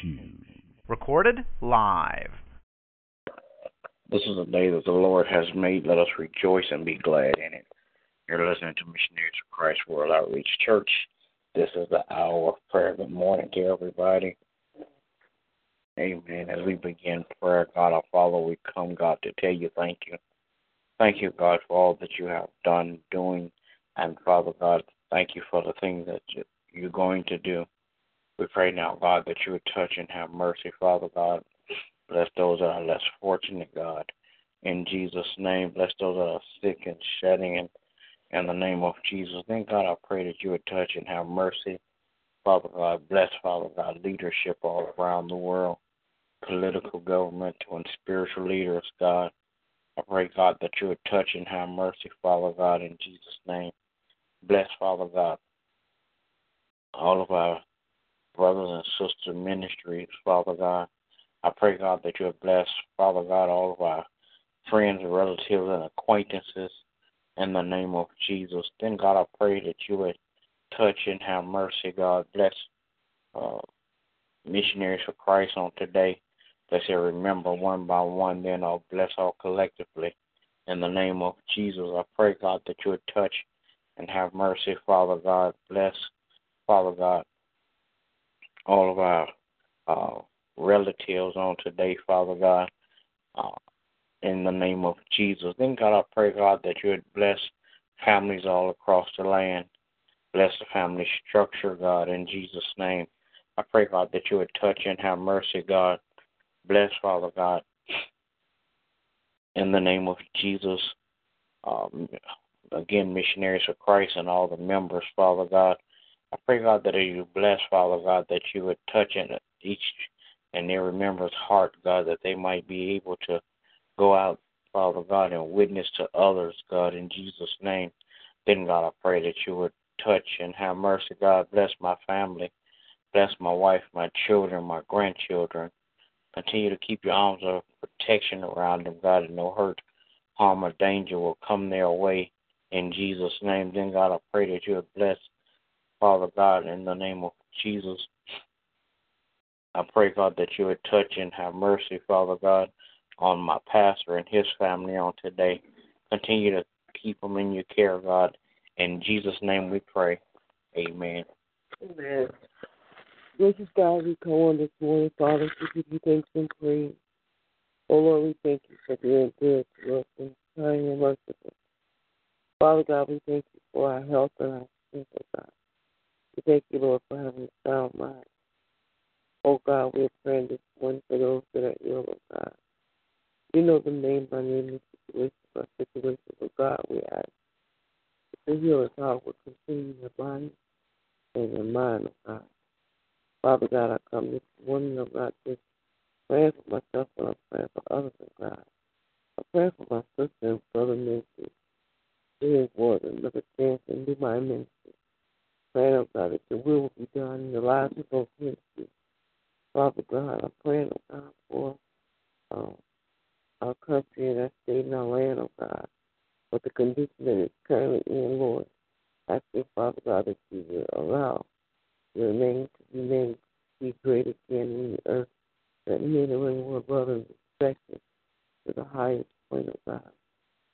shoes. Recorded live. This is a day that the Lord has made. Let us rejoice and be glad in it. You're listening to Missionaries of Christ World Outreach Church. This is the hour of prayer. Good morning to everybody. Amen. As we begin prayer, God our Father, we come, God, to tell you thank you. Thank you, God, for all that you have done, doing, and Father God, thank you for the things that you're going to do. We pray now, God, that you would touch and have mercy, Father God. Bless those that are less fortunate, God. In Jesus' name, bless those that are sick and shedding in, in the name of Jesus. Then, God, I pray that you would touch and have mercy. Father God, bless, Father God, leadership all around the world, political, governmental, and spiritual leaders, God. I pray, God, that you would touch and have mercy, Father God, in Jesus' name. Bless, Father God, all of our brothers and sister ministries, Father God. I pray, God, that you have blessed, Father God, all of our friends, relatives, and acquaintances in the name of Jesus. Then, God, I pray that you would touch and have mercy, God. Bless uh, missionaries for Christ on today. Let's say remember one by one, then I'll bless all collectively. In the name of Jesus, I pray, God, that you would touch and have mercy, Father God. Bless, Father God, all of our uh, relatives on today, Father God, uh, in the name of Jesus. Then, God, I pray, God, that you would bless families all across the land. Bless the family structure, God, in Jesus' name. I pray, God, that you would touch and have mercy, God. Bless, Father God, in the name of Jesus. Um, again, missionaries for Christ and all the members, Father God. I pray, God, that you bless, Father God, that you would touch in each and every member's heart, God, that they might be able to go out, Father God, and witness to others, God, in Jesus' name. Then, God, I pray that you would touch and have mercy, God. Bless my family. Bless my wife, my children, my grandchildren. Continue to keep your arms of protection around them, God, and no hurt, harm, or danger will come their way in Jesus' name. Then, God, I pray that you would bless Father God, in the name of Jesus, I pray, God, that you would touch and have mercy, Father God, on my pastor and his family on today. Continue to keep them in your care, God. In Jesus' name we pray. Amen. Amen. Gracious God, we come on this morning, Father, to give you thanks and praise. Oh Lord, we thank you for being good to us and kind and merciful. Father God, we thank you for our health and our strength, oh God. We thank you, Lord, for having a sound mind. Oh God, we're praying this morning for those that are ill, oh God. You know the name by name situation, our situation, oh God, we ask the healing God will continue in your body and your mind, oh God. Father God, I come this morning, oh God, just praying for myself and I'm praying for others, oh God. I pray for my sister and brother ministry. Doing more than another chance and do my ministry praying, oh God, that your will be done in the lives of those ministries. Father God, I'm praying, oh God, for um, our country and our state and our land, oh God, for the condition that it's currently in, Lord. I pray, Father God, that you will allow your name to be named, be great again in the earth, that men and women will brothers respect it to the highest point, of God,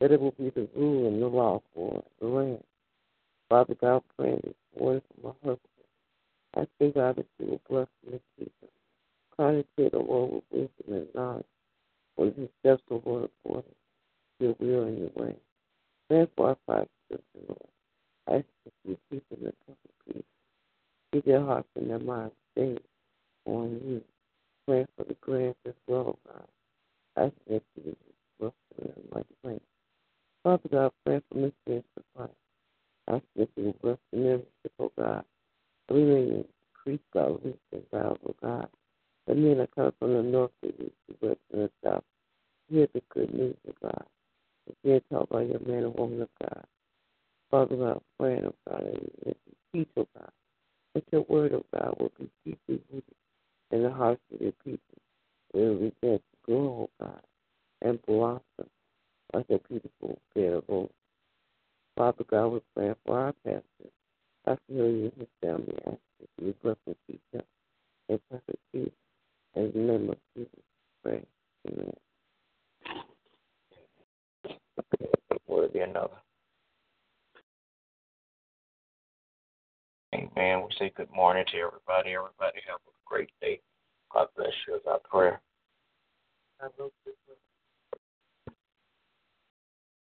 that it will be the rule and the law for the land. Father God, praying this morning for my husband. I pray, God, that you will bless him and keep him. Concentrate, O Lord, with wisdom and knowledge. For his steps, O Lord, according to your will and your way. Therefore, I fight this, Lord. I ask that you keep them in perfect peace. Keep their hearts and their minds stayed on you. Pray for the grants as well, God. I ask that you bless them in my way. Father God, pray for Mr. and Christ. I ask you to bless the membership, oh God. We may increase our and vows, oh God. The men that come from the north, the east, the west, and the south. Hear the good news, of God. Again, talk about your man and woman of God. Father God, praying, oh God, and teach, oh God. That your word, of God, will be deeply rooted in the hearts of your people. It will begin to grow, oh God, and blossom like a beautiful bed of roses. Father God, we pray for our pastor. I feel you and his family. I ask that you bless and keep them in perfect peace. In the name of Jesus, pray. Amen. Will it be another? Amen. We say good morning to everybody. Everybody have a great day. God bless you as our prayer.